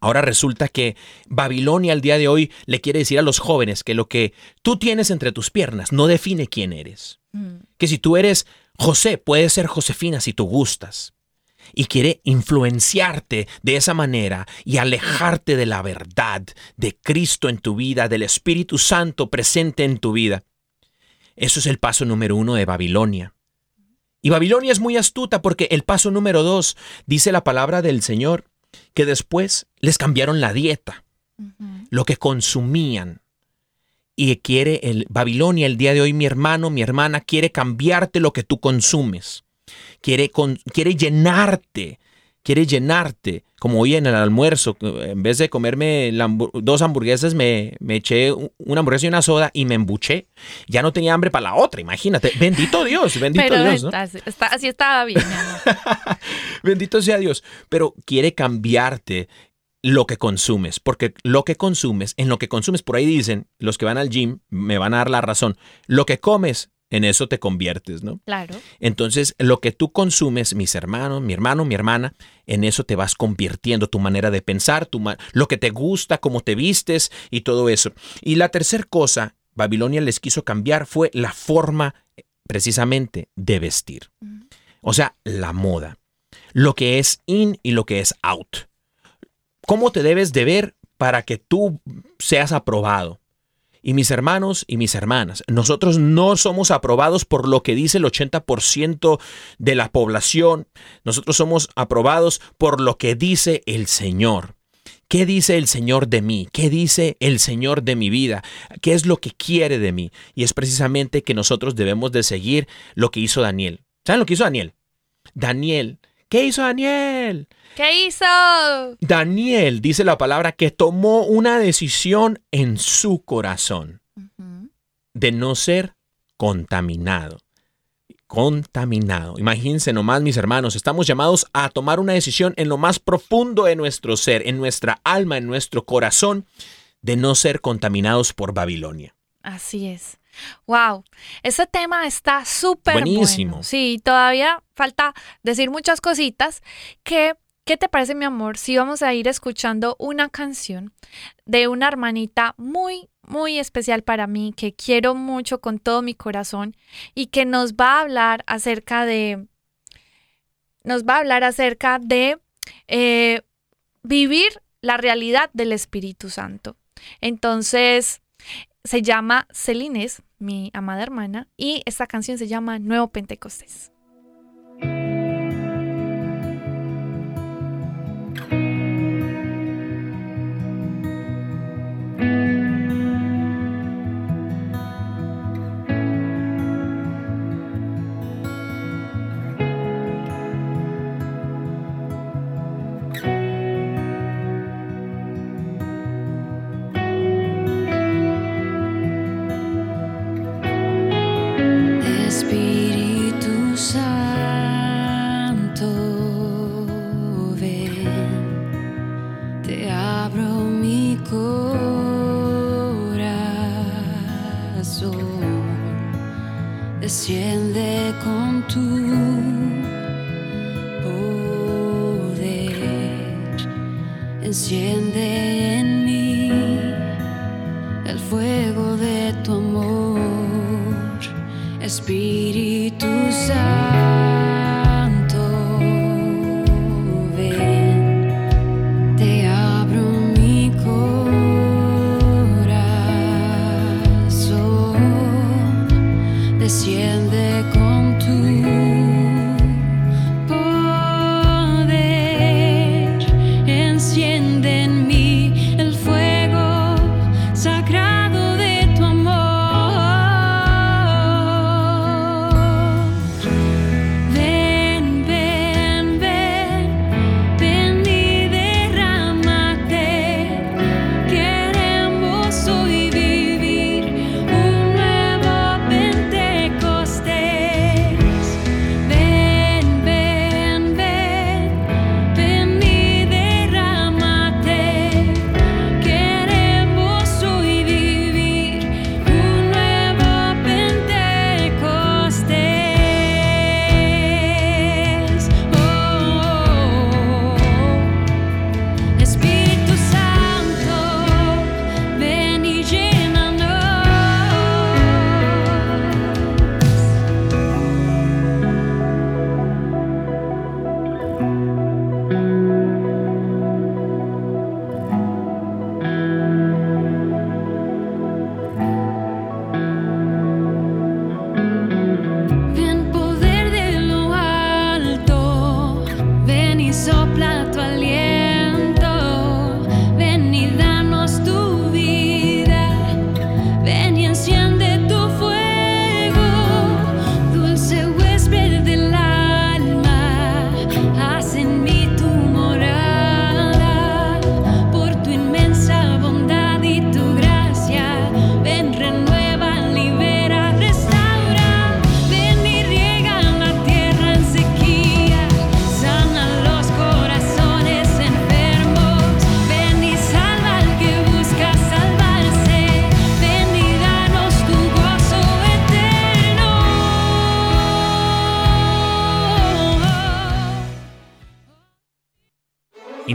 Ahora resulta que Babilonia al día de hoy le quiere decir a los jóvenes que lo que tú tienes entre tus piernas no define quién eres. Mm. Que si tú eres José, puedes ser Josefina si tú gustas. Y quiere influenciarte de esa manera y alejarte de la verdad de Cristo en tu vida, del Espíritu Santo presente en tu vida. Eso es el paso número uno de Babilonia. Y Babilonia es muy astuta porque el paso número dos dice la palabra del Señor que después les cambiaron la dieta, lo que consumían. Y quiere el Babilonia el día de hoy, mi hermano, mi hermana, quiere cambiarte lo que tú consumes. Quiere, quiere llenarte, quiere llenarte. Como hoy en el almuerzo, en vez de comerme dos hamburguesas, me, me, eché una hamburguesa y una soda y me embuché. Ya no tenía hambre para la otra, imagínate. Bendito Dios, bendito Dios. así estaba bien. bendito sea Dios. Pero quiere cambiarte lo que consumes, porque lo que consumes, en lo que consumes, por ahí dicen, los que van al gym me van a dar la razón, lo que comes, en eso te conviertes, ¿no? Claro. Entonces, lo que tú consumes, mis hermanos, mi hermano, mi hermana, en eso te vas convirtiendo, tu manera de pensar, tu lo que te gusta, cómo te vistes y todo eso. Y la tercera cosa, Babilonia les quiso cambiar fue la forma precisamente de vestir. O sea, la moda. Lo que es in y lo que es out cómo te debes de ver para que tú seas aprobado. Y mis hermanos y mis hermanas, nosotros no somos aprobados por lo que dice el 80% de la población, nosotros somos aprobados por lo que dice el Señor. ¿Qué dice el Señor de mí? ¿Qué dice el Señor de mi vida? ¿Qué es lo que quiere de mí? Y es precisamente que nosotros debemos de seguir lo que hizo Daniel. ¿Saben lo que hizo Daniel? Daniel. ¿Qué hizo Daniel? ¿Qué hizo? Daniel dice la palabra que tomó una decisión en su corazón de no ser contaminado. Contaminado. Imagínense nomás, mis hermanos, estamos llamados a tomar una decisión en lo más profundo de nuestro ser, en nuestra alma, en nuestro corazón, de no ser contaminados por Babilonia. Así es. Wow, ese tema está súper buenísimo. Sí, todavía falta decir muchas cositas que ¿Qué te parece, mi amor, si vamos a ir escuchando una canción de una hermanita muy, muy especial para mí, que quiero mucho con todo mi corazón y que nos va a hablar acerca de, nos va a hablar acerca de eh, vivir la realidad del Espíritu Santo. Entonces, se llama Celines, mi amada hermana, y esta canción se llama Nuevo Pentecostés.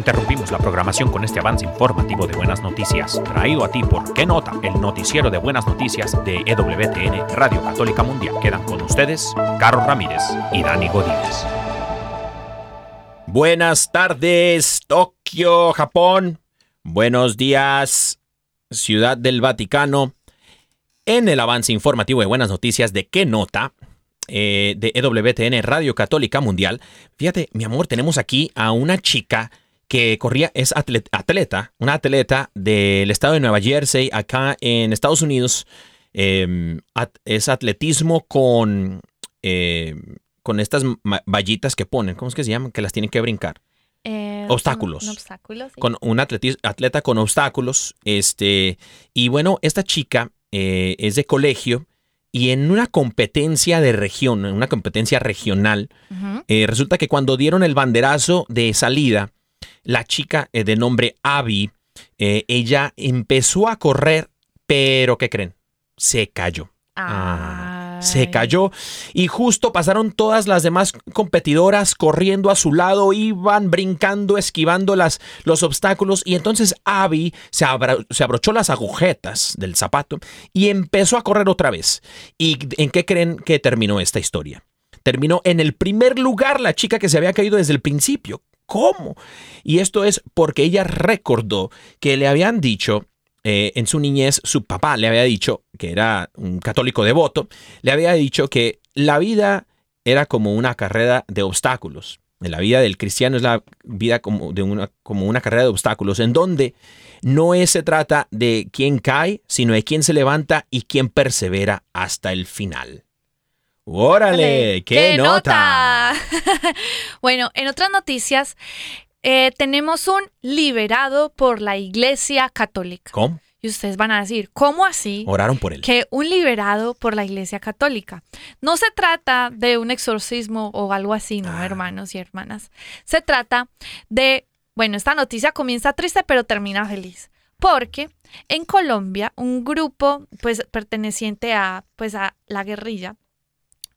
Interrumpimos la programación con este avance informativo de buenas noticias, traído a ti por ¿Qué nota? El noticiero de buenas noticias de EWTN Radio Católica Mundial. Quedan con ustedes Carlos Ramírez y Dani Godínez. Buenas tardes, Tokio, Japón. Buenos días, Ciudad del Vaticano. En el avance informativo de buenas noticias de qué nota eh, de EWTN Radio Católica Mundial. Fíjate, mi amor, tenemos aquí a una chica que corría, es atlet- atleta, una atleta del estado de Nueva Jersey, acá en Estados Unidos. Eh, at- es atletismo con, eh, con estas vallitas que ponen, ¿cómo es que se llaman? Que las tienen que brincar. Eh, Obstáculos. sí. Con un atleta con obstáculos. Este, y bueno, esta chica eh, es de colegio y en una competencia de región, en una competencia regional, eh, resulta que cuando dieron el banderazo de salida, la chica eh, de nombre Abby, eh, ella empezó a correr, pero ¿qué creen? Se cayó. Ah, se Ay. cayó y justo pasaron todas las demás competidoras corriendo a su lado, iban brincando, esquivando las, los obstáculos y entonces Abby se abrochó las agujetas del zapato y empezó a correr otra vez. ¿Y en qué creen que terminó esta historia? Terminó en el primer lugar la chica que se había caído desde el principio. ¿Cómo? Y esto es porque ella recordó que le habían dicho eh, en su niñez, su papá le había dicho, que era un católico devoto, le había dicho que la vida era como una carrera de obstáculos. La vida del cristiano es la vida como, de una, como una carrera de obstáculos, en donde no es, se trata de quién cae, sino de quién se levanta y quién persevera hasta el final. ¡Órale! ¡Qué, nota! bueno, en otras noticias, eh, tenemos un liberado por la Iglesia Católica. ¿Cómo? Y ustedes van a decir, ¿cómo así? Oraron por él. que un liberado por la Iglesia Católica. No se trata de un exorcismo o algo así, no, Ah. hermanos y hermanas. Se trata de, bueno, esta noticia comienza triste pero termina feliz. Porque en Colombia un grupo pues perteneciente a pues a la guerrilla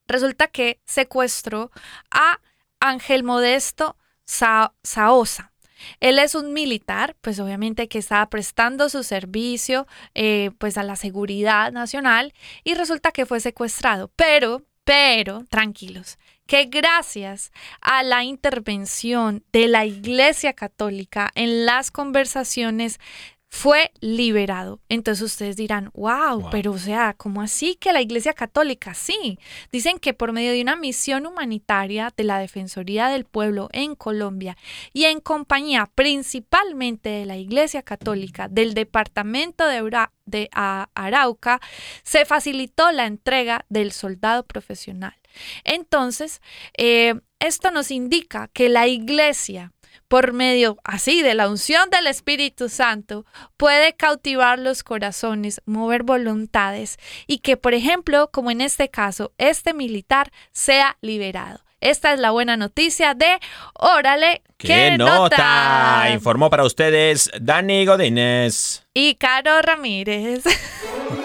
resulta que secuestró a Ángel Modesto Sa- Saosa. Él es un militar, pues obviamente que estaba prestando su servicio eh, pues a la seguridad nacional y resulta que fue secuestrado. Pero, pero, tranquilos, que gracias a la intervención de la Iglesia Católica en las conversaciones fue liberado. Entonces ustedes dirán, wow, Wow. pero o sea, ¿cómo así que la Iglesia Católica? Sí, dicen que por medio de una misión humanitaria de la Defensoría del Pueblo en Colombia y en compañía principalmente de la Iglesia Católica del Departamento de, Aura- de A- Arauca, se facilitó la entrega del soldado profesional. Entonces, eh, esto nos indica que la Iglesia por medio así de la unción del Espíritu Santo, puede cautivar los corazones, mover voluntades y que, por ejemplo, como en este caso, este militar sea liberado. Esta es la buena noticia de Órale, ¡Qué nota! Informó para ustedes Dani Godínez. Y Caro Ramírez.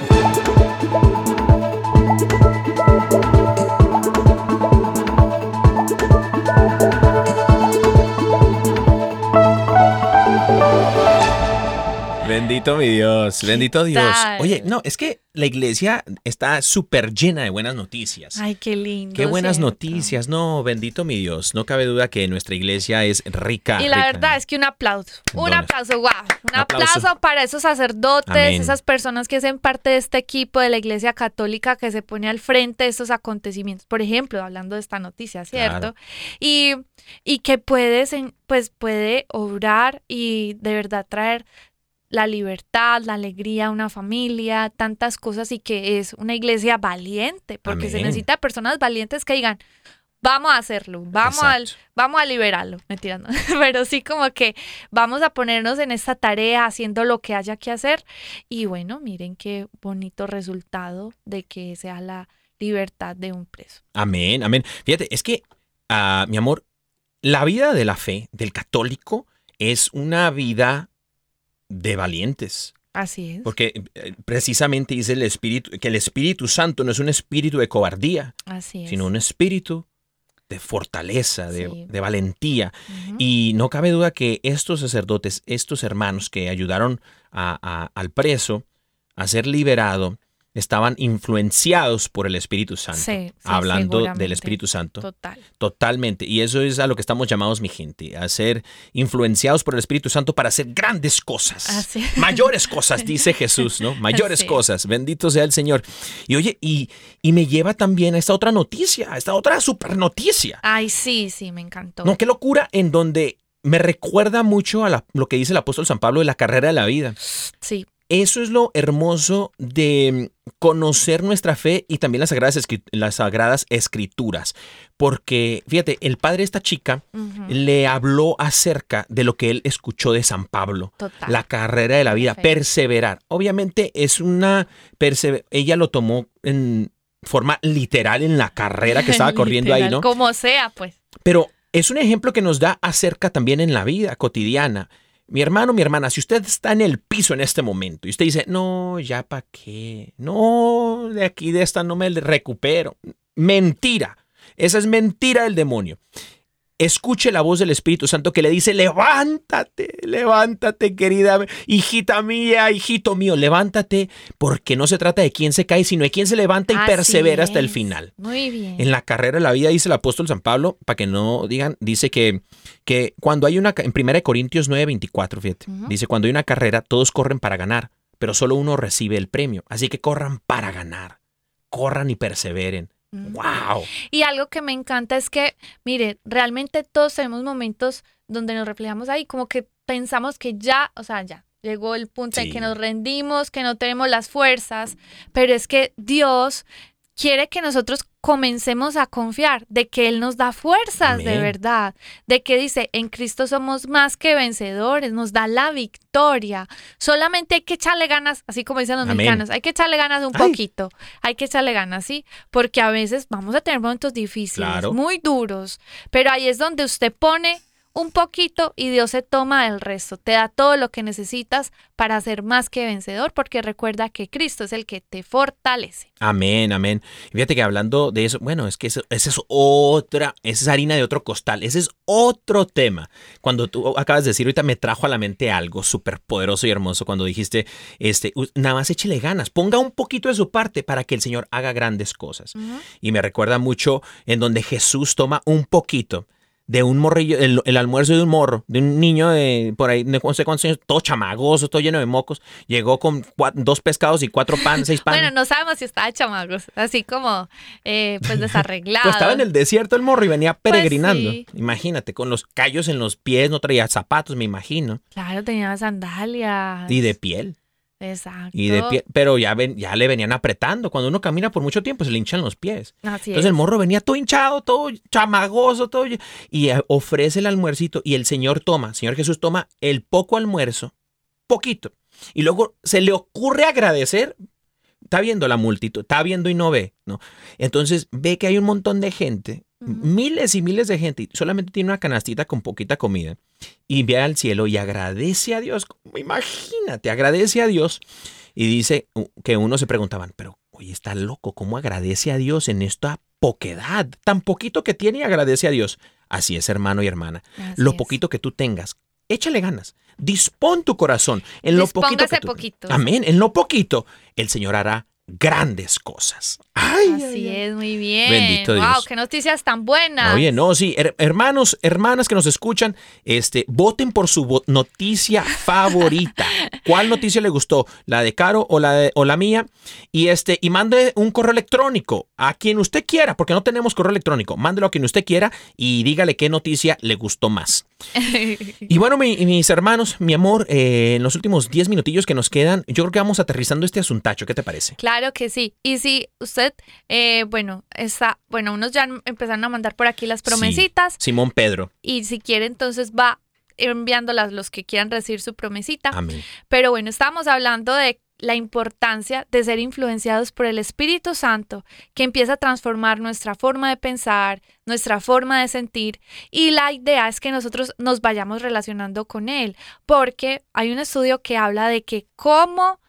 Bendito mi Dios, bendito Dios. tal? Oye, no, es que la iglesia está súper llena de buenas noticias. Ay, qué lindo. Qué buenas ¿cierto? noticias, no, bendito mi Dios. No cabe duda que nuestra iglesia es rica. Y la rica. verdad es que un aplauso, un aplauso, wow, un Un aplauso. aplauso para esos sacerdotes, Amén. esas personas que hacen parte de este equipo de la Iglesia Católica que se pone al frente de estos acontecimientos. Por ejemplo, hablando de esta noticia, ¿cierto? Claro. Y, y que puedes, pues puede obrar y de verdad traer la libertad, la alegría una familia, tantas cosas y que es una iglesia valiente, porque se necesita personas valientes que digan, vamos a hacerlo, vamos vamos a liberarlo, mentira, no. pero sí como que vamos a ponernos en esta tarea haciendo lo que haya que hacer y bueno, miren qué bonito resultado de que sea la libertad de un preso. Amén, amén. Fíjate, es que, ah, mi amor, la vida de la fe del católico es una vida de valientes. Así es. Porque eh, precisamente dice el Espíritu, que el Espíritu Santo no es un espíritu de cobardía, Así es. sino un espíritu de fortaleza, de, Sí. de valentía. Y no cabe duda que estos sacerdotes, estos hermanos que ayudaron a- a- al preso a ser liberado, estaban influenciados por el Espíritu Santo. Sí, sí, hablando del. Espíritu Santo. Total. Totalmente. Y eso es a lo que estamos llamados, mi gente, a ser influenciados por el Espíritu Santo para hacer grandes cosas. Así. Mayores cosas, dice Jesús, ¿no? Mayores Sí. cosas. Bendito sea el Señor. Y oye, y, y me lleva también a esta otra noticia, a esta otra super noticia. Ay, sí, sí, me encantó. No, qué locura, en donde me recuerda mucho a la- lo que dice el apóstol San Pablo de la carrera de la vida. Sí, Eso es lo hermoso de conocer nuestra fe y también las sagradas, las sagradas escrituras. Porque, fíjate, el padre de esta chica le habló acerca de lo que él escuchó de San Pablo. total. La carrera de la vida, Perfecto. perseverar. Obviamente es una... ella lo tomó en forma literal en la carrera que estaba corriendo ahí, ¿no? Como sea, pues. Pero es un ejemplo que nos da acerca también en la vida cotidiana. Mi hermano, mi hermana, si usted está en el piso en este momento y usted dice, no, ya para qué, no, de aquí de esta no me recupero. Mentira. Esa es mentira del demonio. Escuche la voz del Espíritu Santo que le dice, levántate, levántate, querida hijita mía, hijito mío, levántate, porque no se trata de quién se cae, sino de quién se levanta y Así persevera hasta el final. Muy bien. En la carrera de la vida dice el apóstol San Pablo, para que no digan, dice que, que cuando hay una, en 1 Corintios 9, 24, fíjate, dice, cuando hay una carrera, todos corren para ganar, pero solo uno recibe el premio. Así que corran para ganar, corran y perseveren. ¡Wow! Y algo que me encanta es que, mire, realmente todos tenemos momentos donde nos reflejamos ahí, como que pensamos que ya, o sea, ya llegó el punto Sí. en que nos rendimos, que no tenemos las fuerzas, pero es que Dios quiere que nosotros comencemos a confiar de que Él nos da fuerzas de verdad, de que dice, en Cristo somos más que vencedores, nos da la victoria. Solamente hay que echarle ganas, así como dicen los Amén. mexicanos, hay que echarle ganas un Ay. poquito, hay que echarle ganas, ¿sí? Porque a veces vamos a tener momentos difíciles, Claro. muy duros, pero ahí es donde usted pone un poquito y Dios se toma el resto, te da todo lo que necesitas para ser más que vencedor, porque recuerda que Cristo es el que te fortalece. Amén, amén. Y Fíjate que hablando de eso, bueno, es que esa es otra, esa es harina de otro costal, ese es otro tema. Cuando tú acabas de decir, ahorita me trajo a la mente algo súper poderoso y hermoso cuando dijiste, este, nada más échele ganas, ponga un poquito de su parte para que el Señor haga grandes cosas. Y me recuerda mucho en donde Jesús toma un poquito de un morrillo, el, el almuerzo de un morro, de un niño de por ahí, no sé cuántos años, todo chamagoso, todo lleno de mocos, llegó con dos pescados y cuatro pan, seis panes. Bueno, no sabemos si estaba chamagos, así como eh, pues desarreglado. Pues estaba en el desierto el morro y venía peregrinando. sí. Imagínate, con los callos en los pies, no traía zapatos, me imagino. Claro, tenía sandalias. Y de piel. Exacto. Y de piel. Pero ya, ven, ya le venían apretando. Cuando uno camina por mucho tiempo se le hinchan los pies. Así Entonces es. el morro venía todo hinchado, todo chamagoso, todo. Y eh, ofrece el almuercito y el Señor toma, Señor Jesús toma el poco almuerzo, poquito. Y luego se le ocurre agradecer. Está viendo la multitud, está viendo y no ve, ¿no? Entonces ve que hay un montón de gente, miles y miles de gente, y solamente tiene una canastita con poquita comida. Y ve al cielo y agradece a Dios. Imagínate, agradece a Dios. Y dice que unos se preguntaban, pero oye, está loco, ¿cómo agradece a Dios en esta poquedad? Tan poquito que tiene y agradece a Dios. Así es, hermano y hermana. Así lo es. poquito que tú tengas, échale ganas. Dispón tu corazón en lo poquito que tú- poquito. Amén. En lo poquito, el Señor hará grandes cosas. Ay, Así ay, ay. es, muy bien. Bendito Wow, Dios. qué noticias tan buenas. Oye, no, sí, her- hermanos, hermanas que nos escuchan, este, voten por su noticia favorita. ¿Cuál noticia le gustó? ¿La de Caro o la de- o la mía? Y este, y mande un correo electrónico a quien usted quiera, porque no tenemos correo electrónico. Mándelo a quien usted quiera y dígale qué noticia le gustó más. Y bueno, mi- mis hermanos, mi amor, eh, en los últimos 10 minutillos que nos quedan, yo creo que vamos aterrizando este asuntacho. ¿Qué te parece? Claro que sí. Y si usted, eh, bueno, está, bueno, unos ya empezaron a mandar por aquí las promesitas. Simón Pedro. Y si quiere, entonces va enviándolas los que quieran recibir su promesita. Amén. Pero bueno, estamos hablando de la importancia de ser influenciados por el Espíritu Santo, que empieza a transformar nuestra forma de pensar, nuestra forma de sentir, y la idea es que nosotros nos vayamos relacionando con Él, porque hay un estudio que habla de que cómo,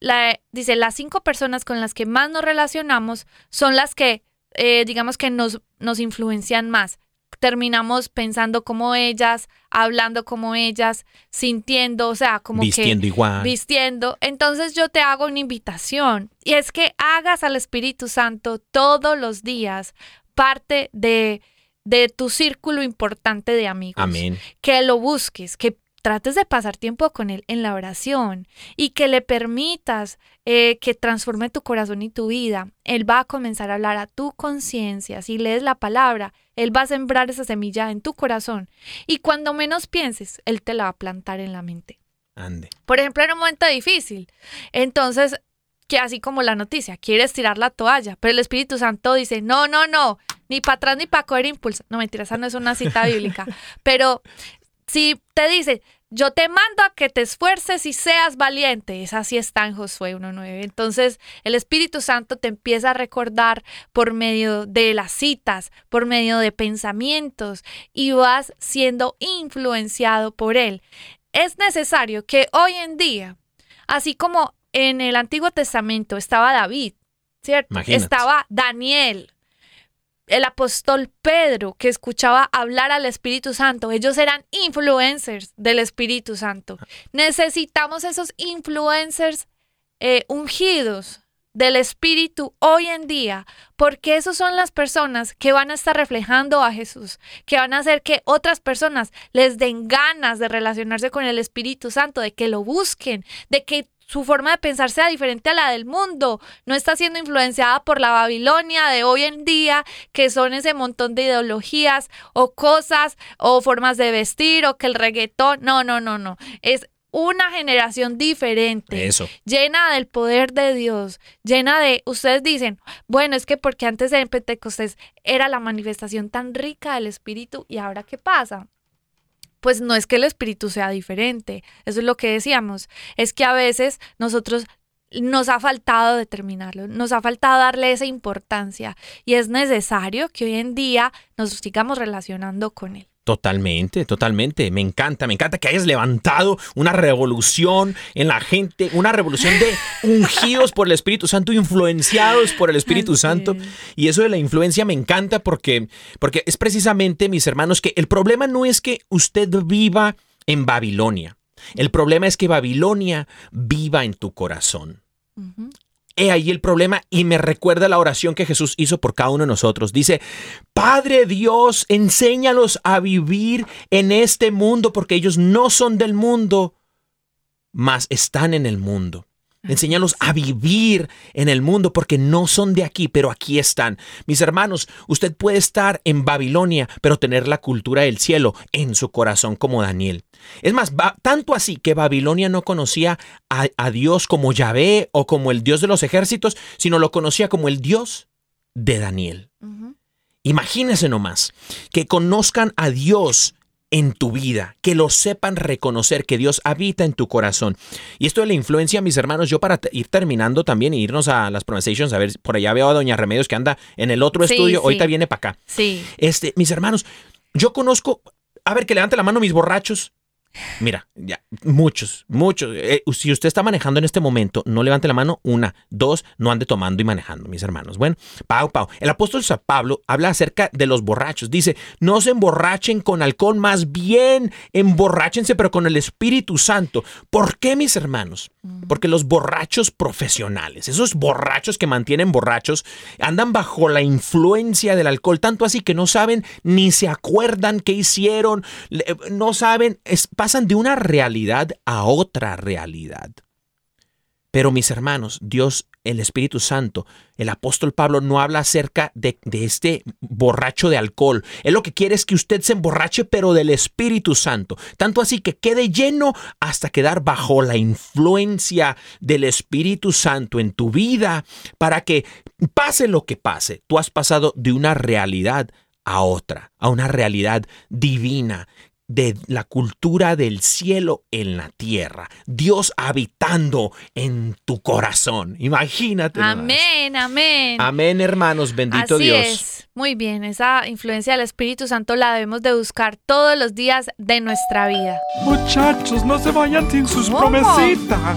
la, dice, las cinco personas con las que más nos relacionamos son las que, eh, digamos que nos nos influencian más. Terminamos pensando como ellas, hablando como ellas, sintiendo, o sea, como Vistiendo que igual. vistiendo. Entonces yo te hago una invitación y es que hagas al Espíritu Santo todos los días parte de, de tu círculo importante de amigos. Amén. Que lo busques, que trates de pasar tiempo con Él en la oración y que le permitas eh, que transforme tu corazón y tu vida. Él va a comenzar a hablar a tu conciencia. Si lees la palabra, Él va a sembrar esa semilla en tu corazón. Y cuando menos pienses, Él te la va a plantar en la mente. Ande. Por ejemplo, en un momento difícil. Entonces, que así como la noticia, quieres tirar la toalla, pero el Espíritu Santo dice, no, no, no, ni para atrás ni para coger impulso. No, mentira, esa no es una cita bíblica. Pero si te dice, yo te mando a que te esfuerces y seas valiente, esa sí está en Josué 1.9. Entonces el Espíritu Santo te empieza a recordar por medio de las citas, por medio de pensamientos y vas siendo influenciado por él. Es necesario que hoy en día, así como en el Antiguo Testamento estaba David, ¿cierto? Imagínate. Estaba Daniel, el apóstol Pedro que escuchaba hablar al Espíritu Santo, ellos eran influencers del Espíritu Santo. Necesitamos esos influencers eh, ungidos del Espíritu hoy en día, porque esos son las personas que van a estar reflejando a Jesús, que van a hacer que otras personas les den ganas de relacionarse con el Espíritu Santo, de que lo busquen, de que su forma de pensar sea diferente a la del mundo, no está siendo influenciada por la Babilonia de hoy en día, que son ese montón de ideologías o cosas o formas de vestir o que el reggaetón, no, no, no, no, es una generación diferente, Eso. llena del poder de Dios, llena de, ustedes dicen, bueno, es que porque antes de Pentecostés era la manifestación tan rica del Espíritu y ahora qué pasa? Pues no es que el Espíritu sea diferente, eso es lo que decíamos, es que a veces nosotros nos ha faltado determinarlo, nos ha faltado darle esa importancia y es necesario que hoy en día nos sigamos relacionando con él. Totalmente, totalmente. Me encanta, me encanta que hayas levantado una revolución en la gente, una revolución de ungidos por el Espíritu Santo, influenciados por el Espíritu Santo. Y eso de la influencia me encanta porque, porque es precisamente, mis hermanos, que el problema no es que usted viva en Babilonia. El problema es que Babilonia viva en tu corazón. He ahí el problema y me recuerda la oración que Jesús hizo por cada uno de nosotros. Dice, Padre Dios, enséñalos a vivir en este mundo porque ellos no son del mundo, mas están en el mundo. Enséñalos a vivir en el mundo porque no son de aquí, pero aquí están. Mis hermanos, usted puede estar en Babilonia, pero tener la cultura del cielo en su corazón como Daniel. Es más, va- tanto así que Babilonia no conocía a, a Dios como Yahvé o como el Dios de los ejércitos, sino lo conocía como el Dios de Daniel. Ujú. Imagínense nomás que conozcan a Dios en tu vida, que lo sepan reconocer, que Dios habita en tu corazón. Y esto de la influencia, mis hermanos, yo para ir terminando también y irnos a las pronunciations, a ver, por allá veo a Doña Remedios que anda en el otro Sí, estudio, sí. ahorita viene para acá. Sí. Este, mis hermanos, yo conozco, a ver, que levante la mano mis borrachos. Mira, ya, muchos, muchos. Eh, si usted está manejando en este momento, no levante la mano. Una, dos, no ande tomando y manejando, mis hermanos. Bueno, Pau, Pau. El apóstol San Pablo habla acerca de los borrachos. Dice, no se emborrachen con alcohol, más bien emborráchense, pero con el Espíritu Santo. ¿Por qué, mis hermanos? Porque los borrachos profesionales, esos borrachos que mantienen borrachos, andan bajo la influencia del alcohol, tanto así que no saben ni se acuerdan qué hicieron, no saben, es- pasan de una realidad a otra realidad. Pero mis hermanos, Dios, el Espíritu Santo, el apóstol Pablo no habla acerca de, este borracho de alcohol. Él lo que quiere es que usted se emborrache, pero del Espíritu Santo. Tanto así que quede lleno hasta quedar bajo la influencia del Espíritu Santo en tu vida para que pase lo que pase, tú has pasado de una realidad a otra, a una realidad divina de la cultura del cielo en la tierra. Dios habitando en tu corazón. Imagínate. nomás. Amén, amén. Amén, hermanos. Bendito Así Dios. es. Muy bien, esa influencia del Espíritu Santo la debemos de buscar todos los días de nuestra vida. Muchachos, no se vayan sin sus ¿Cómo? promesitas.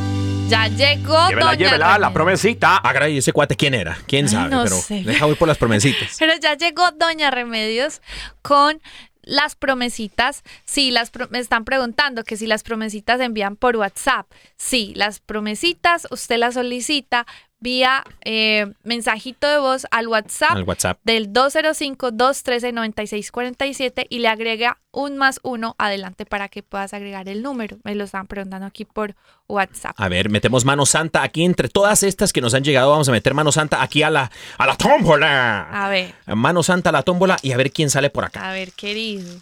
Ya llegó Llévela, Doña llévela, la promesita. Ah, caray, ese cuate, ¿quién era? ¿Quién Ay, sabe? no pero sé. deja voy por las promesitas. Pero ya llegó Doña Remedios con las promesitas. Sí, las me están preguntando que si las promesitas se envían por WhatsApp. Sí, las promesitas usted las solicita vía eh, mensajito de voz al WhatsApp Al WhatsApp. del 205-213-9647 y le agrega un más uno adelante para que puedas agregar el número. Me lo están preguntando aquí por WhatsApp. A ver, metemos mano santa aquí entre todas estas que nos han llegado. Vamos a meter mano santa aquí a la, a la tómbola. A ver, Mano santa a la tómbola y a ver quién sale por acá. a ver, querido.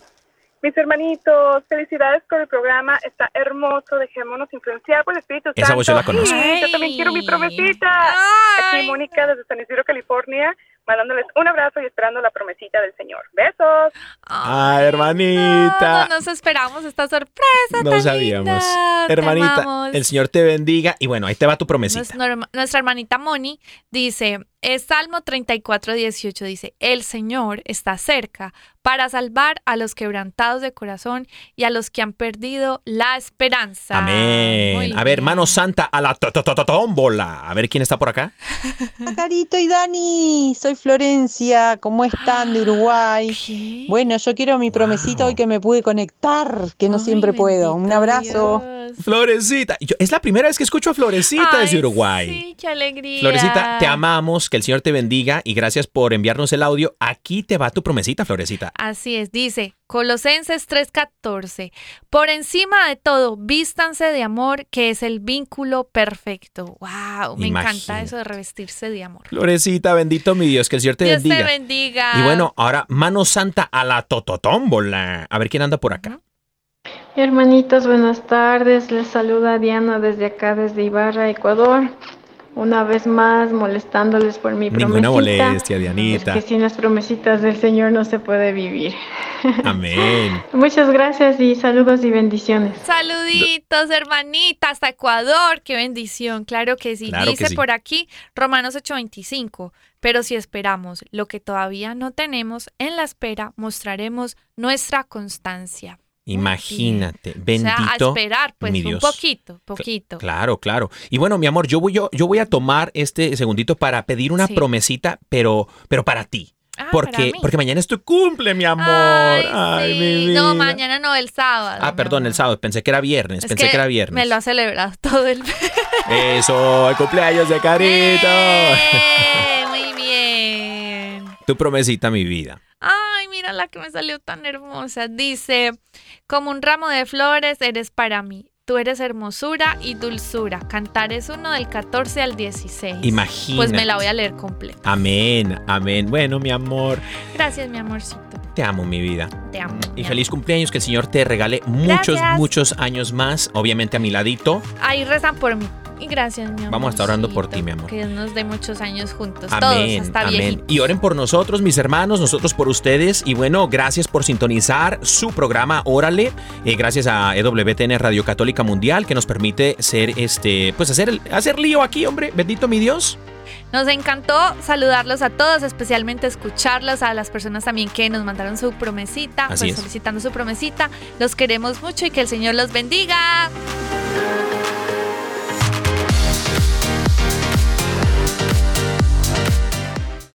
Mis hermanitos, felicidades por el programa, está hermoso, dejémonos influenciar por el Espíritu Esa Santo. voz yo la conozco. Sí, yo también quiero mi promesita. Ay. Aquí Mónica desde San Isidro, California, mandándoles un abrazo y esperando la promesita del Señor. Besos. Ay, hermanita. No, nos esperamos esta sorpresa. No sabíamos. Hermanita, el Señor te bendiga. Y bueno, ahí te va tu promesita. Nuestra, nuestra hermanita Moni dice, es Salmo 34, 18, dice, el Señor está cerca para salvar a los quebrantados de corazón y a los que han perdido la esperanza. Amén. Muy A ver, bien. mano santa a la tómbola. A ver quién está por acá. Carito y Dani, soy Florencia, ¿cómo están de Uruguay? ¿Qué? Bueno, yo quiero mi promesita Wow. hoy que me pude conectar, que no Ay, siempre puedo. Un abrazo. Dios. Florecita. Yo- es la primera vez que escucho a Florecita desde Ay, Uruguay. Sí, qué alegría. Florecita, te amamos, que el Señor te bendiga y gracias por enviarnos el audio. Aquí te va tu promesita, Florecita. Así es, dice Colosenses 3:14, por encima de todo, vístanse de amor, que es el vínculo perfecto. Wow, me encanta eso de revestirse de amor. Florecita, bendito mi Dios, que el Señor te Dios bendiga. te bendiga. Y bueno, ahora mano santa a la tototómbola. A ver quién anda por acá. Hermanitos, buenas tardes. Les saluda Diana desde acá, desde Ibarra, Ecuador. Una vez más molestándoles por mi Ninguna promesita. molestia, Dianita. Es que sin las promesitas del Señor no se puede vivir. Amén. Muchas gracias y saludos y bendiciones. Saluditos, hermanita, hasta Ecuador. Qué bendición, claro que sí. Claro que Dice sí. por aquí Romanos 8:25, pero si esperamos lo que todavía no tenemos, en la espera mostraremos nuestra constancia. Imagínate, o sea, a bendito. esperar, pues, mi un poquito, poquito. Claro, claro. Y bueno, mi amor, yo voy, yo, yo voy a tomar este segundito para pedir una Sí. promesita, pero, pero para ti. Ah, Porque, porque mañana es tu cumple, mi amor. Ay, Ay, sí. mi vida. No, mañana no, el sábado. Ah, perdón, el sábado. Pensé que era viernes. Es Pensé que, era viernes. Me lo ha celebrado todo el Eso, el cumpleaños de Carito. ¡Eh! Muy bien. tu promesita, mi vida. Ay, mira la que me salió tan hermosa. Dice, como un ramo de flores eres para mí. Tú eres hermosura y dulzura. Cantar es uno del 14 al 16. Imagina. Pues me la voy a leer completa. Amén, amén. Bueno, mi amor, Gracias, mi amorcito. te amo, mi vida. Te amo. Y feliz cumpleaños, que el Señor te regale muchos, Gracias. muchos años más. Obviamente a mi ladito. Ahí rezan por mí. Y gracias, mi amor. Vamos a estar orando por ti, mi amor. Que Dios nos dé muchos años juntos. Amén, todos, hasta amén. viejitos. Y oren por nosotros, mis hermanos, nosotros por ustedes. Y bueno, gracias por sintonizar su programa Órale. Eh, gracias a EWTN Radio Católica Mundial que nos permite ser este, pues hacer, el- hacer lío aquí, hombre. Bendito mi Dios. Nos encantó saludarlos a todos, especialmente escucharlos, a las personas también que nos mandaron su promesita, pues es. solicitando su promesita. Los queremos mucho y que el Señor los bendiga.